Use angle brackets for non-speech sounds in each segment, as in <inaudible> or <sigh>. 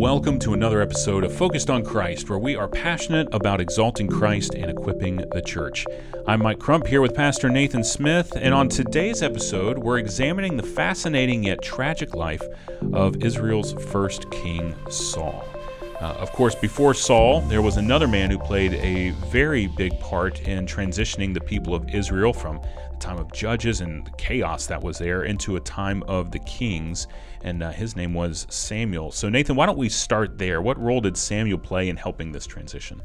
welcome to another episode of Focused on Christ, where we are passionate about exalting Christ and equipping the church. I'm Mike Crump here with Pastor Nathan Smith, and on today's episode, we're examining the fascinating yet tragic life of Israel's first king, Saul. Uh, of course, before Saul, there was another man who played a very big part in transitioning the people of Israel from the time of judges and the chaos that was there into a time of the kings, and uh, his name was Samuel. So, Nathan, why don't we start there? What role did Samuel play in helping this transition?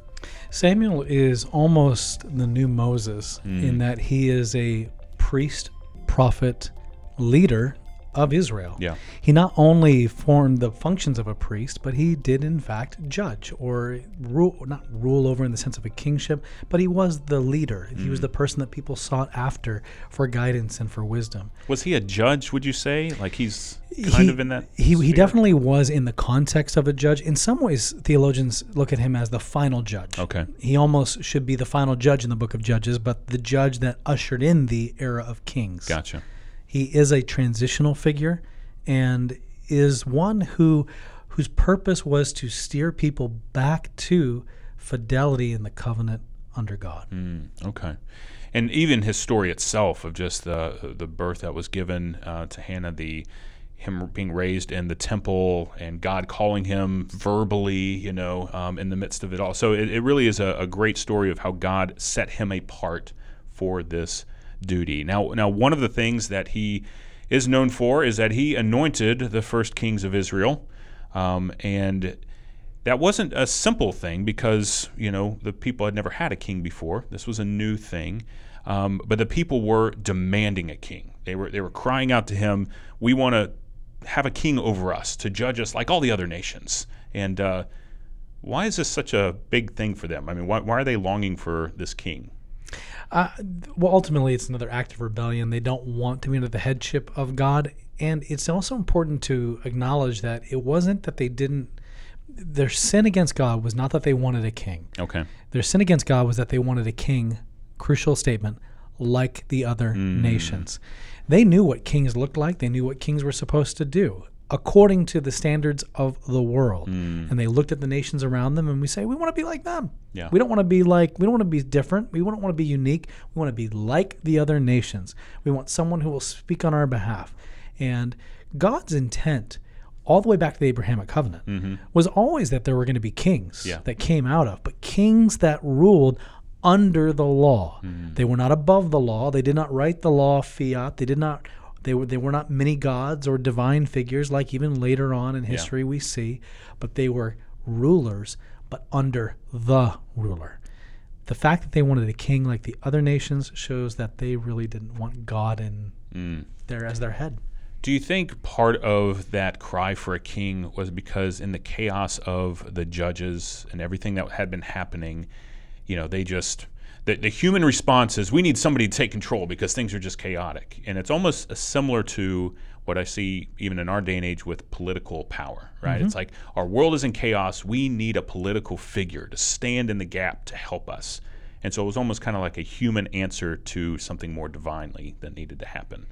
Samuel is almost the new Moses in that he is a priest, prophet, leader of Israel. Yeah. He not only formed the functions of a priest, but he did in fact judge or rule, not rule over in the sense of a kingship, but he was the leader. He was mm. the person that people sought after for guidance and for wisdom. Was he a judge, would you say? Like he's kind he, of in that? He, he definitely was in the context of a judge. In some ways, theologians look at him as the final judge. Okay. He almost should be the final judge in the book of Judges, but the judge that ushered in the era of kings. Gotcha. He is a transitional figure and is one who whose purpose was to steer people back to fidelity in the covenant under God. Mm, okay. And even his story itself of just the the birth that was given uh, to Hannah, the him being raised in the temple and God calling him verbally, you know, um, in the midst of it all. So it, it really is a, a great story of how God set him apart for this duty. Now, now one of the things that he is known for is that he anointed the first kings of Israel, um, and that wasn't a simple thing because you know the people had never had a king before. This was a new thing, um, but the people were demanding a king. They were they were crying out to him, "We want to have a king over us to judge us like all the other nations." And uh, why is this such a big thing for them? I mean, why, why are they longing for this king? Uh, well, ultimately, it's another act of rebellion. They don't want to be under the headship of God. And it's also important to acknowledge that it wasn't that they didn't, their sin against God was not that they wanted a king. Okay. Their sin against God was that they wanted a king, crucial statement, like the other nations. They knew what kings looked like, they knew what kings were supposed to do according to the standards of the world. Hmm. And they looked at the nations around them and we say, we want to be like them. Yeah. We don't want to be like, we don't want to be different. We don't want to be unique. We want to be like the other nations. We want someone who will speak on our behalf. And God's intent all the way back to the Abrahamic covenant mm-hmm. was always that there were going to be kings Yeah. that came out of, but kings that ruled under the law. Hmm. They were not above the law. They did not write the law fiat. They did not they were they were not many gods or divine figures like even later on in history we see, but they were rulers but under the ruler. The fact that they wanted a king like the other nations shows that they really didn't want God in mm. there as their head. Do you think part of that cry for a king was because in the chaos of the judges and everything that had been happening, you know, they just the, the human response is we need somebody to take control because things are just chaotic. And it's almost similar to what I see even in our day and age with political power, right? Mm-hmm. It's like our world is in chaos. We need a political figure to stand in the gap to help us. And so it was almost kind of like a human answer to something more divinely that needed to happen.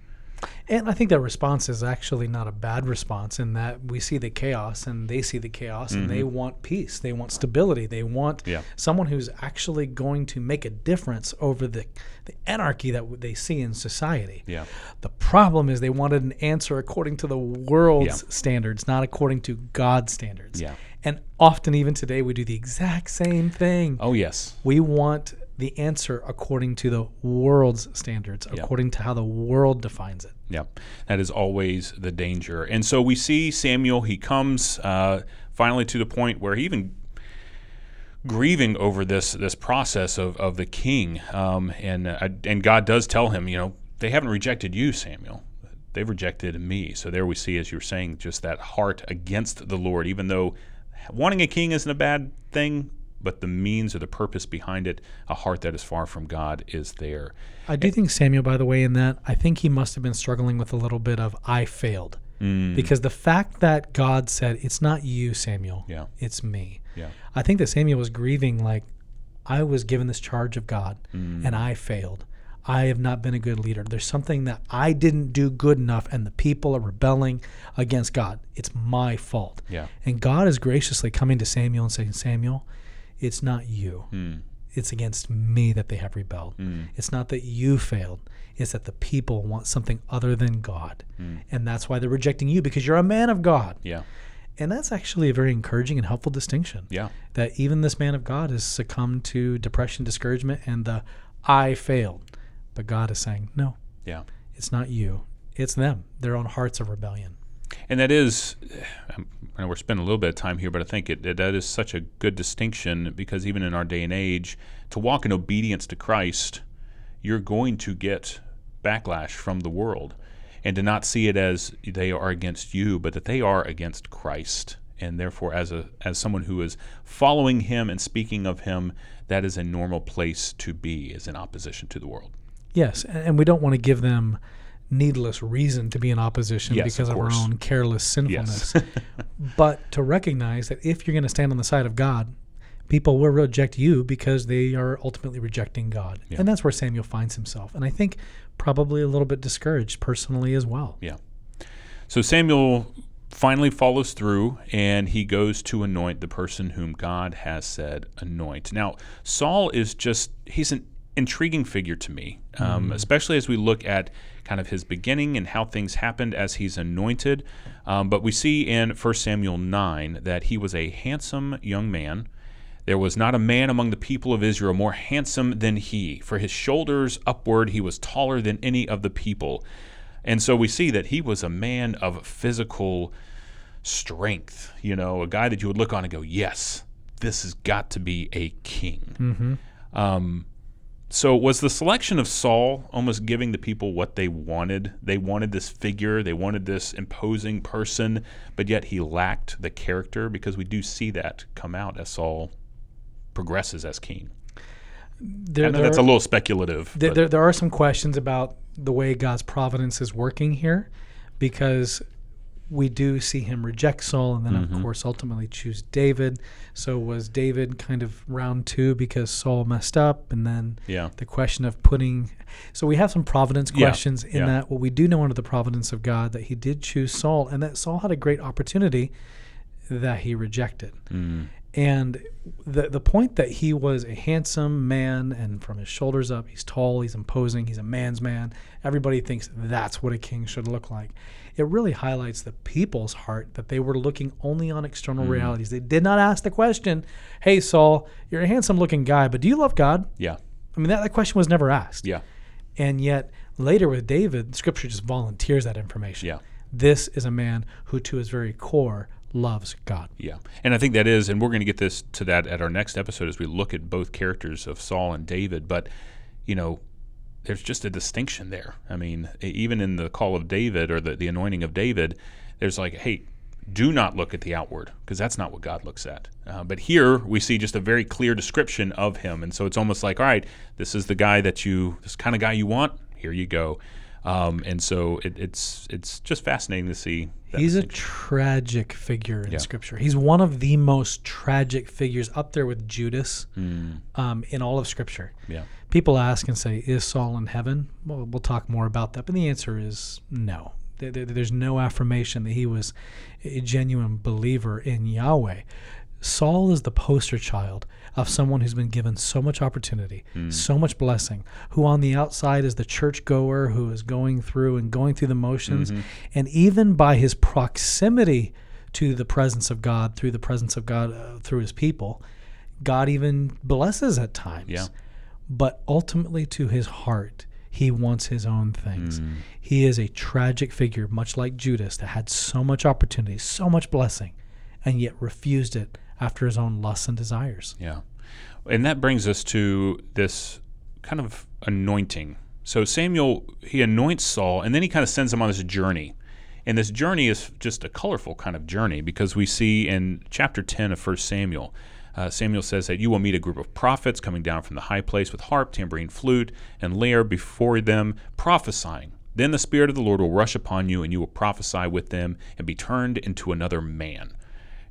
And I think that response is actually not a bad response in that we see the chaos and they see the chaos and they want peace. They want stability. They want Mm-hmm. Yeah. someone who's actually going to make a difference over the, the anarchy that they see in society. Yeah. The problem is they wanted an answer according to the world's Yeah. standards, not according to God's standards. Yeah. And often, even today, we do the exact same thing. Oh, yes. We want the answer according to the world's standards, according to how the world defines it. Yeah, that is always the danger. And so we see Samuel, he comes uh, finally to the point where he even grieving over this this process of, of the king. Um, and, uh, and God does tell him, you know, they haven't rejected you, Samuel. They've rejected me. So there we see, as you're saying, just that heart against the Lord, even though wanting a king isn't a bad thing, but the means or the purpose behind it, a heart that is far from God, is there. I do think Samuel, by the way, in that, I think he must have been struggling with a little bit of I failed. Mm. Because the fact that God said, It's not you, Samuel, Yeah. it's me. Yeah. I think that Samuel was grieving like, I was given this charge of God Mm. and I failed. I have not been a good leader. There's something that I didn't do good enough, and the people are rebelling against God. It's my fault. Yeah. And God is graciously coming to Samuel and saying, Samuel, it's not you. Hmm. It's against me that they have rebelled. It's not that you failed. It's that the people want something other than God. And that's why they're rejecting you because you're a man of God. Yeah. And that's actually a very encouraging and helpful distinction. Yeah. That even this man of God has succumbed to depression, discouragement, and the I failed. But God is saying, no, Yeah. it's not you. It's them, their own hearts of rebellion. And that is, I know we're spending a little bit of time here, but I think it, it, that is such a good distinction because even in our day and age, to walk in obedience to Christ, you're going to get backlash from the world. And to not see it as they are against you, but that they are against Christ. And therefore, as a as someone who is following Him and speaking of Him, that is a normal place to be, is in opposition to the world. Yes, and we don't want to give them needless reason to be in opposition Yes, because of of, our own careless sinfulness. <laughs> but to recognize that if you're going to stand on the side of God, people will reject you because they are ultimately rejecting God. Yeah. And that's where Samuel finds himself. And I think probably a little bit discouraged personally as well. Yeah. So Samuel finally follows through and he goes to anoint the person whom God has said anoint. Now, Saul is just, he's an intriguing figure to me, um, especially as we look at kind of his beginning and how things happened as he's anointed. Um, but we see in 1 Samuel 9 that he was a handsome young man. There was not a man among the people of Israel more handsome than he. For his shoulders upward, he was taller than any of the people. And so we see that he was a man of physical strength, you know, a guy that you would look on and go, yes, this has got to be a king. Mm-hmm. Um, so was the selection of Saul almost giving the people what they wanted? They wanted this figure, they wanted this imposing person, but yet he lacked the character because we do see that come out as Saul progresses as king. There, I know that's are- a little speculative. There, there, there are some questions about the way God's providence is working here because we do see him reject Saul and then, Mm-hmm. of course, ultimately choose David. So, was David kind of round two because Saul messed up? And then Yeah. the question of putting. So, we have some providence Yeah, questions in yeah. that what we do know under the providence of God that he did choose Saul and that Saul had a great opportunity that he rejected. Mm, And the the point that he was a handsome man and from his shoulders up, he's tall, he's imposing, he's a man's man. Everybody thinks that's what a king should look like. It really highlights the people's heart that they were looking only on external realities. They did not ask the question, "Hey Saul, you're a handsome looking guy, but do you love God?" yeah. I mean, that, that question was never asked. Yeah. And yet later with David, Scripture just volunteers that information. Yeah. This is a man who, to his very core, loves God. Yeah, and I think that is, and we're going to get this to that at our next episode as we look at both characters of Saul and David. But you know, there's just a distinction there. I mean, even in the call of David or the, the anointing of David, there's like, hey, do not look at the outward because that's not what God looks at. Uh, but here we see just a very clear description of him, and so it's almost like, all right, this is the guy that you, this kind of guy you want. Here you go. Um, and so it, it's it's just fascinating to see. He's a tragic figure in Yeah. Scripture. He's one of the most tragic figures up there with Judas Mm, um, in all of Scripture. yeah. People ask and say, "Is Saul in heaven?" Well, we'll talk more about that, but the answer is no. There- there- There's no affirmation that he was a genuine believer in Yahweh. Saul is the poster child of someone who's been given so much opportunity, so much blessing, who on the outside is the churchgoer who is going through and going through the motions. And even by his proximity to the presence of God, through the presence of God, uh, through his people, God even blesses at times. Yeah. But ultimately, to his heart, he wants his own things. Mm. He is a tragic figure, much like Judas, that had so much opportunity, so much blessing, and yet refused it after his own lusts and desires. Yeah. And that brings us to this kind of anointing. So Samuel, he anoints Saul, and then he kind of sends him on this journey. And this journey is just a colorful kind of journey because we see in chapter 10 of 1 Samuel, uh, Samuel says that you will meet a group of prophets coming down from the high place with harp, tambourine, flute, and lyre before them, prophesying. Then the Spirit of the Lord will rush upon you, and you will prophesy with them and be turned into another man.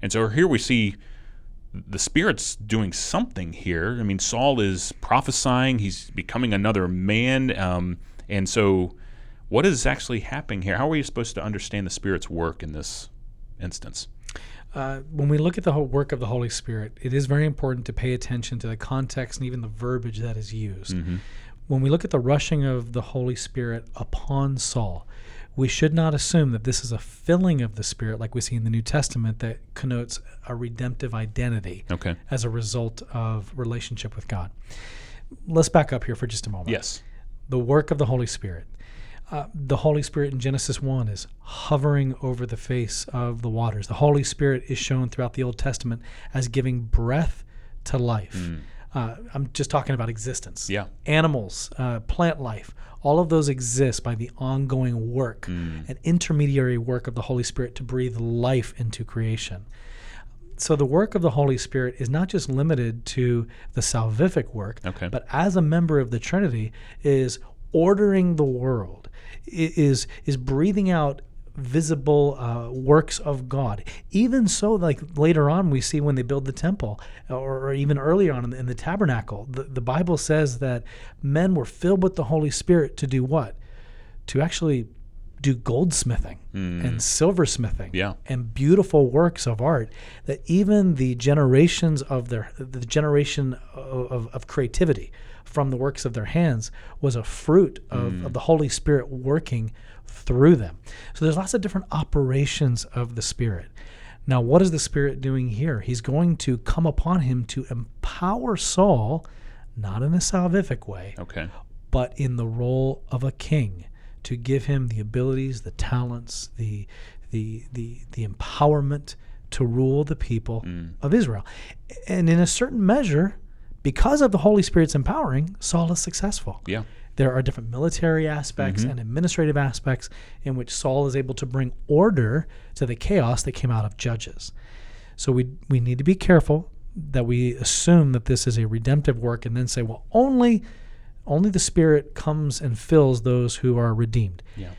And so here we see the Spirit's doing something here. I mean, Saul is prophesying; he's becoming another man, um, and so what is actually happening here? How are we supposed to understand the Spirit's work in this instance? Uh, when we look at the whole work of the Holy Spirit, it is very important to pay attention to the context and even the verbiage that is used. Mm-hmm. When we look at the rushing of the Holy Spirit upon Saul, we should not assume that this is a filling of the Spirit like we see in the New Testament that connotes a redemptive identity Okay. as a result of relationship with God. Let's back up here for just a moment. Yes. The work of the Holy Spirit. Uh, the Holy Spirit in Genesis 1 is hovering over the face of the waters. The Holy Spirit is shown throughout the Old Testament as giving breath to life. Uh, I'm just talking about existence. Yeah. Animals, uh, plant life, all of those exist by the ongoing work and intermediary work of the Holy Spirit to breathe life into creation. So the work of the Holy Spirit is not just limited to the salvific work, Okay. but as a member of the Trinity is ordering the world, is is breathing out visible uh, works of God. Even so, like later on, we see when they build the temple, or, or even earlier on in the, in the tabernacle, the, the Bible says that men were filled with the Holy Spirit to do what? To actually do goldsmithing and silversmithing Yeah. and beautiful works of art that even the generations of their the generation of, of, of creativity from the works of their hands was a fruit of, of the Holy Spirit working through them. So there's lots of different operations of the Spirit. Now, what is the Spirit doing here? He's going to come upon him to empower Saul, not in a salvific way, Okay. but in the role of a king to give him the abilities, the talents, the the the the empowerment to rule the people mm. of Israel. And in a certain measure, because of the Holy Spirit's empowering, Saul is successful. Yeah. There are different military aspects mm-hmm. and administrative aspects in which Saul is able to bring order to the chaos that came out of Judges. So we we need to be careful that we assume that this is a redemptive work and then say, well, only only the Spirit comes and fills those who are redeemed. Yeah.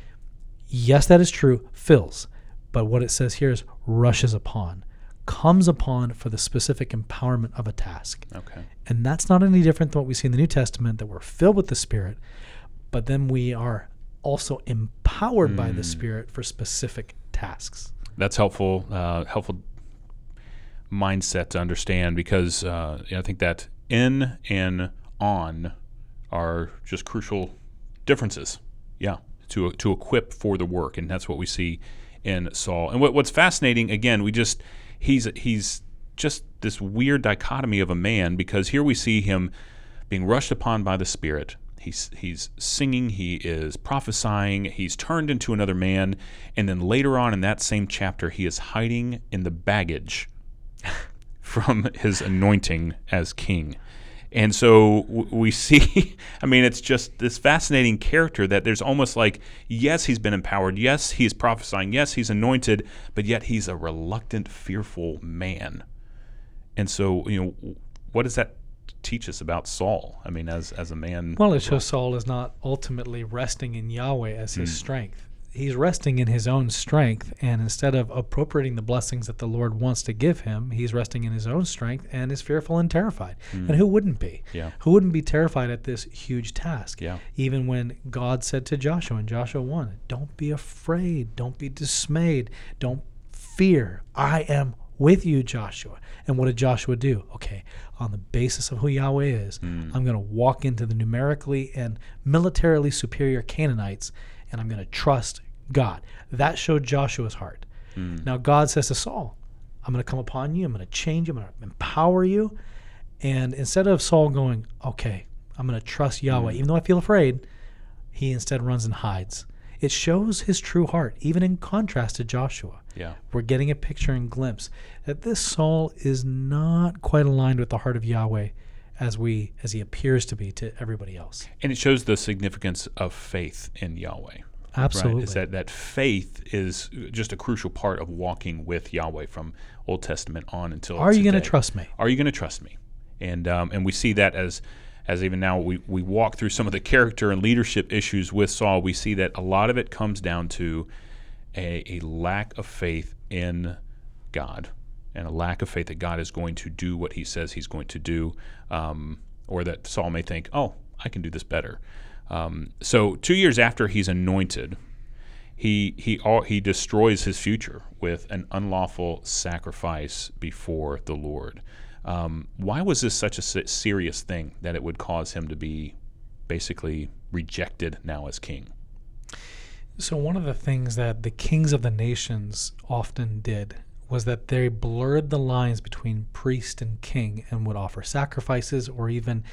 Yes, that is true, fills. But what it says here is rushes upon, comes upon for the specific empowerment of a task. Okay. And that's not any different than what we see in the New Testament that we're filled with the Spirit, but then we are also empowered by the Spirit for specific tasks. That's helpful. Uh, helpful mindset to understand because uh, I think that in and on are just crucial differences. Yeah, to to equip for the work, and that's what we see in Saul. And what, what's fascinating, again, we just he's he's just this weird dichotomy of a man because here we see him being rushed upon by the Spirit. He's he's singing, he is prophesying, he's turned into another man, and then later on in that same chapter, he is hiding in the baggage <laughs> from his anointing as king. And so w- we see, <laughs> I mean, it's just this fascinating character that there's almost like, yes, he's been empowered. Yes, he's prophesying. Yes, he's anointed, but yet he's a reluctant, fearful man. And so, you know, what does that teach us about Saul? I mean, as, as a man. Well, it shows Saul is not ultimately resting in Yahweh as his hmm. strength. He's resting in his own strength, and instead of appropriating the blessings that the Lord wants to give him, he's resting in his own strength and is fearful and terrified. And hmm. who wouldn't be? Yeah. Who wouldn't be terrified at this huge task? Yeah. Even when God said to Joshua in Joshua 1, Don't be afraid, don't be dismayed, don't fear. I am with you, Joshua. And what did Joshua do? Okay, on the basis of who Yahweh is, hmm. I'm going to walk into the numerically and militarily superior Canaanites and I'm going to trust God. That showed Joshua's heart. Hmm. Now, God says to Saul, I'm going to come upon you, I'm going to change you, I'm going to empower you. And instead of Saul going, okay, I'm going to trust Yahweh, hmm. even though I feel afraid, he instead runs and hides. It shows his true heart, even in contrast to Joshua. yeah. We're getting a picture and glimpse that this Saul is not quite aligned with the heart of Yahweh as we as he appears to be to everybody else. And it shows the significance of faith in Yahweh. Absolutely. Right? Is that that faith is just a crucial part of walking with Yahweh from Old Testament on until. Are you going to trust me? Are you going to trust me? And um, and we see that as as even now we, we walk through some of the character and leadership issues with Saul, we see that a lot of it comes down to a, a lack of faith in God and a lack of faith that God is going to do what he says he's going to do, um, or that Saul may think, oh, I can do this better. Um, so, two years after he's anointed, he he he destroys his future with an unlawful sacrifice before the Lord. Um, why was this such a serious thing that it would cause him to be basically rejected now as king? So one of the things that the kings of the nations often did was that they blurred the lines between priest and king and would offer sacrifices or even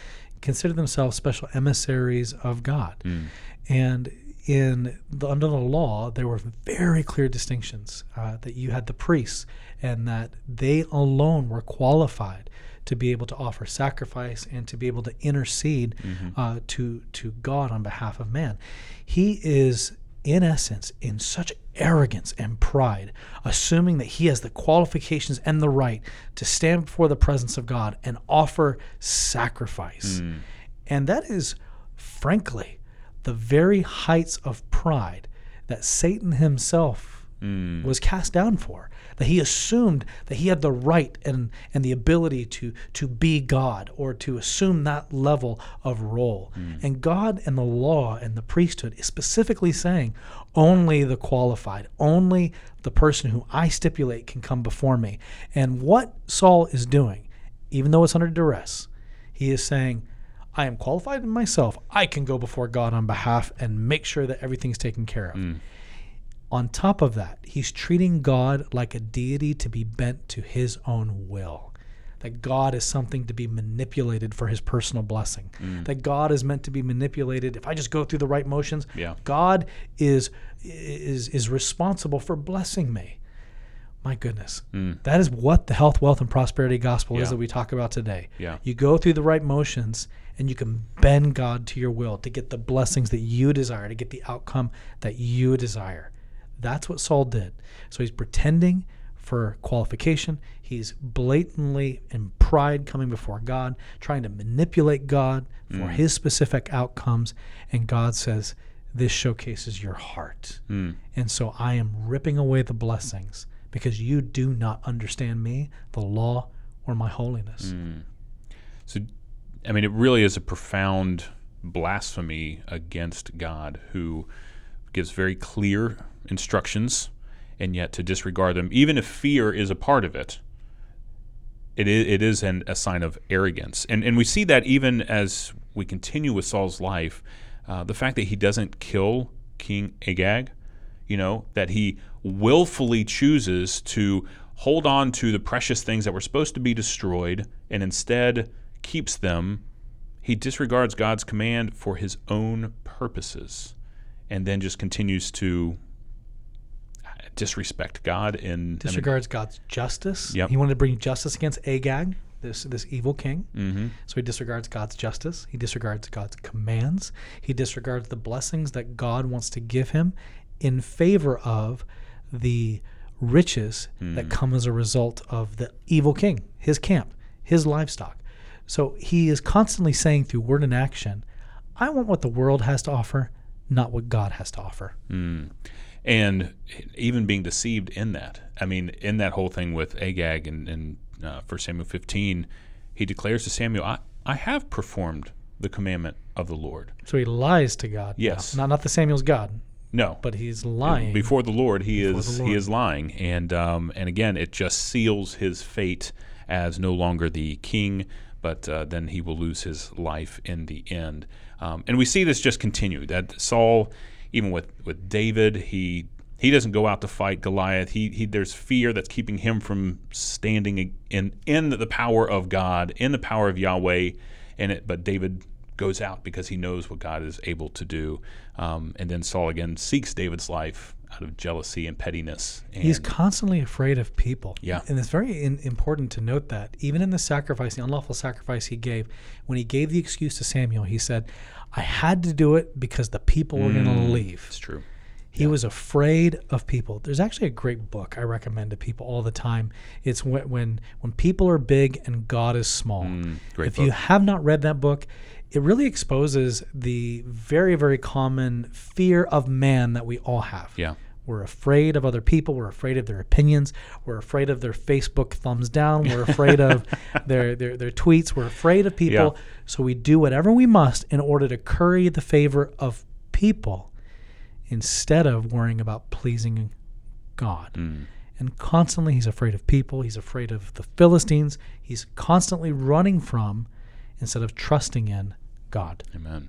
consider themselves special emissaries of God. Mm. And in the, under the law, there were very clear distinctions uh, that you had the priests and that they alone were qualified to be able to offer sacrifice and to be able to intercede mm-hmm. uh, to to God on behalf of man. He is in essence in such arrogance and pride, assuming that he has the qualifications and the right to stand before the presence of God and offer sacrifice. Mm. And that is, frankly, the very heights of pride that Satan himself mm. was cast down for. That he assumed that he had the right and, and the ability to, to be God or to assume that level of role. Mm. And God and the law and the priesthood is specifically saying only the qualified, only the person who I stipulate can come before me. And what Saul is doing, even though it's under duress, he is saying, I am qualified in myself. I can go before God on behalf and make sure that everything's taken care of. Mm. On top of that, he's treating God like a deity to be bent to his own will. That God is something to be manipulated for his personal blessing. Mm. That God is meant to be manipulated. If I just go through the right motions, yeah. God is is is responsible for blessing me. My goodness. Mm. That is what the health, wealth, and prosperity gospel yeah. is that we talk about today. Yeah. You go through the right motions and you can bend God to your will to get the blessings that you desire, to get the outcome that you desire. That's what Saul did. So he's pretending for qualification. He's blatantly in pride coming before God, trying to manipulate God for mm. his specific outcomes. And God says, This showcases your heart. Mm. And so I am ripping away the blessings because you do not understand me, the law, or my holiness. Mm. So I mean, it really is a profound blasphemy against God who gives very clear instructions and yet to disregard them, even if fear is a part of it, it is, it is an, a sign of arrogance. And, and we see that even as we continue with Saul's life, uh, the fact that he doesn't kill King Agag, you know, that he willfully chooses to hold on to the precious things that were supposed to be destroyed and instead keeps them, he disregards God's command for his own purposes and then just continues to disrespect God and disregards I mean, God's justice. Yep. He wanted to bring justice against Agag, this this evil king. Mm-hmm. So he disregards God's justice. He disregards God's commands. He disregards the blessings that God wants to give him in favor of the riches mm. that come as a result of the evil king, his camp, his livestock. So he is constantly saying through word and action, I want what the world has to offer, not what God has to offer. Mm. And even being deceived in that. I mean, in that whole thing with Agag and, and uh, 1 Samuel 15, he declares to Samuel, I, I have performed the commandment of the Lord. So he lies to God. Yes. Not, not the Samuel's God. No, but he's lying before the Lord. He before is Lord. he is lying, and um, and again, it just seals his fate as no longer the king but uh, then he will lose his life in the end. Um, and we see this just continue. That Saul, even with, with David, he he doesn't go out to fight Goliath. He, he there's fear that's keeping him from standing in in the power of God, in the power of Yahweh. And it, but David goes out because he knows what God is able to do. Um, and then Saul again seeks David's life out of jealousy and pettiness. And He's constantly afraid of people. Yeah. And it's very in, important to note that even in the sacrifice, the unlawful sacrifice he gave, when he gave the excuse to Samuel, he said, I had to do it because the people were mm, going to leave. It's true. He yeah. was afraid of people. There's actually a great book I recommend to people all the time. It's when when, when people are big and God is small. Mm, if book. you have not read that book, it really exposes the very very common fear of man that we all have. Yeah. We're afraid of other people. We're afraid of their opinions. We're afraid of their Facebook thumbs down. We're afraid of <laughs> their, their, their tweets. We're afraid of people. Yeah. So we do whatever we must in order to curry the favor of people instead of worrying about pleasing God. Mm. And constantly he's afraid of people. He's afraid of the Philistines. He's constantly running from instead of trusting in God. Amen.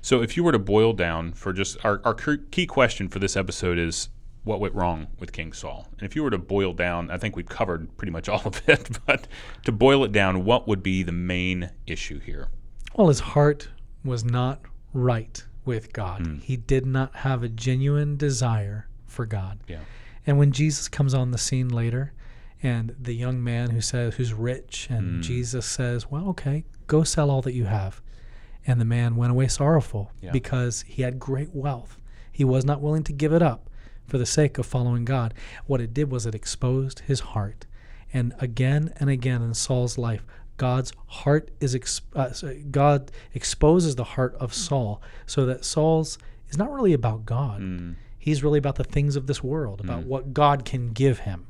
So, if you were to boil down for just our, our key question for this episode is what went wrong with King Saul? And if you were to boil down, I think we've covered pretty much all of it, <laughs> but to boil it down, what would be the main issue here? Well, his heart was not right with God. Hmm. He did not have a genuine desire for God. Yeah. And when Jesus comes on the scene later, and the young man who says who's rich, and hmm. Jesus says, "Well, okay, go sell all that you have," and the man went away sorrowful Yeah. because he had great wealth. He was not willing to give it up for the sake of following God. What it did was it exposed his heart, and again and again in Saul's life, God's heart is ex- uh, God exposes the heart of Saul, so that Saul's is not really about God. Mm. He's really about the things of this world, about mm. what God can give him.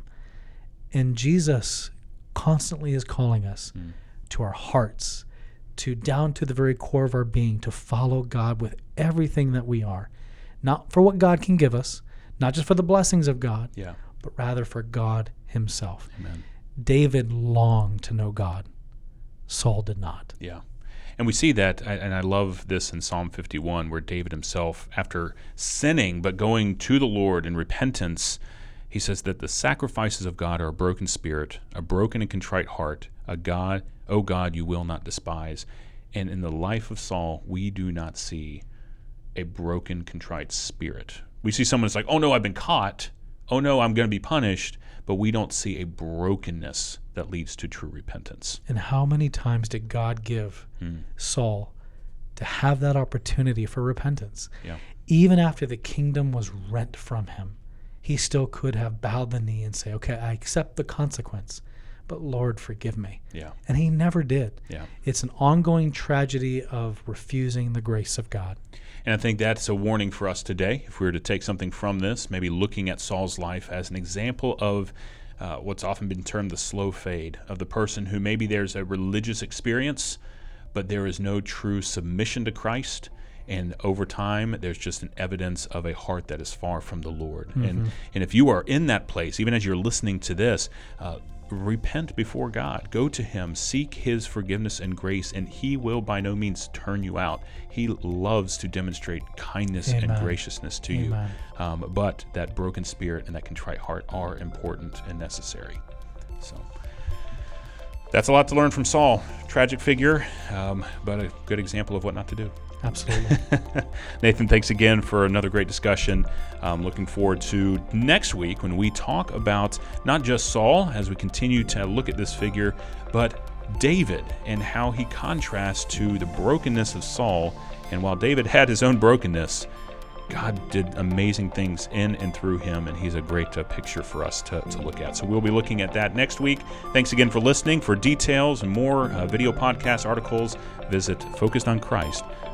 And Jesus constantly is calling us mm. to our hearts, to down to the very core of our being, to follow God with everything that we are. Not for what God can give us, not just for the blessings of God, Yeah. but rather for God Himself. Amen. David longed to know God, Saul did not. Yeah. And we see that, and I love this in Psalm 51, where David himself, after sinning but going to the Lord in repentance, he says that the sacrifices of God are a broken spirit, a broken and contrite heart, a God, O God, you will not despise. And in the life of Saul, we do not see a broken, contrite spirit. We see someone that's like, oh no, I've been caught. Oh no, I'm going to be punished. But we don't see a brokenness that leads to true repentance. And how many times did God give hmm. Saul to have that opportunity for repentance? Yeah. Even after the kingdom was rent from him, he still could have bowed the knee and say, Okay, I accept the consequence, but Lord, forgive me. Yeah. And he never did. Yeah. It's an ongoing tragedy of refusing the grace of God. And I think that's a warning for us today. If we were to take something from this, maybe looking at Saul's life as an example of uh, what's often been termed the slow fade of the person who maybe there's a religious experience, but there is no true submission to Christ. And over time, there's just an evidence of a heart that is far from the Lord. And and if you are in that place, even as you're listening to this, uh, repent before God. Go to Him, seek His forgiveness and grace, and He will by no means turn you out. He loves to demonstrate kindness and graciousness to Amen. you. Um, but that broken spirit and that contrite heart are important and necessary. So that's a lot to learn from Saul. Tragic figure, um, but a good example of what not to do. Absolutely. <laughs> Nathan, thanks again for another great discussion. Um, looking forward to next week when we talk about not just Saul as we continue to look at this figure, but David and how he contrasts to the brokenness of Saul. And while David had his own brokenness, God did amazing things in and through him, and he's a great uh, picture for us to, to look at. So we'll be looking at that next week. Thanks again for listening. For details and more uh, video podcast articles, visit focusedonchrist.com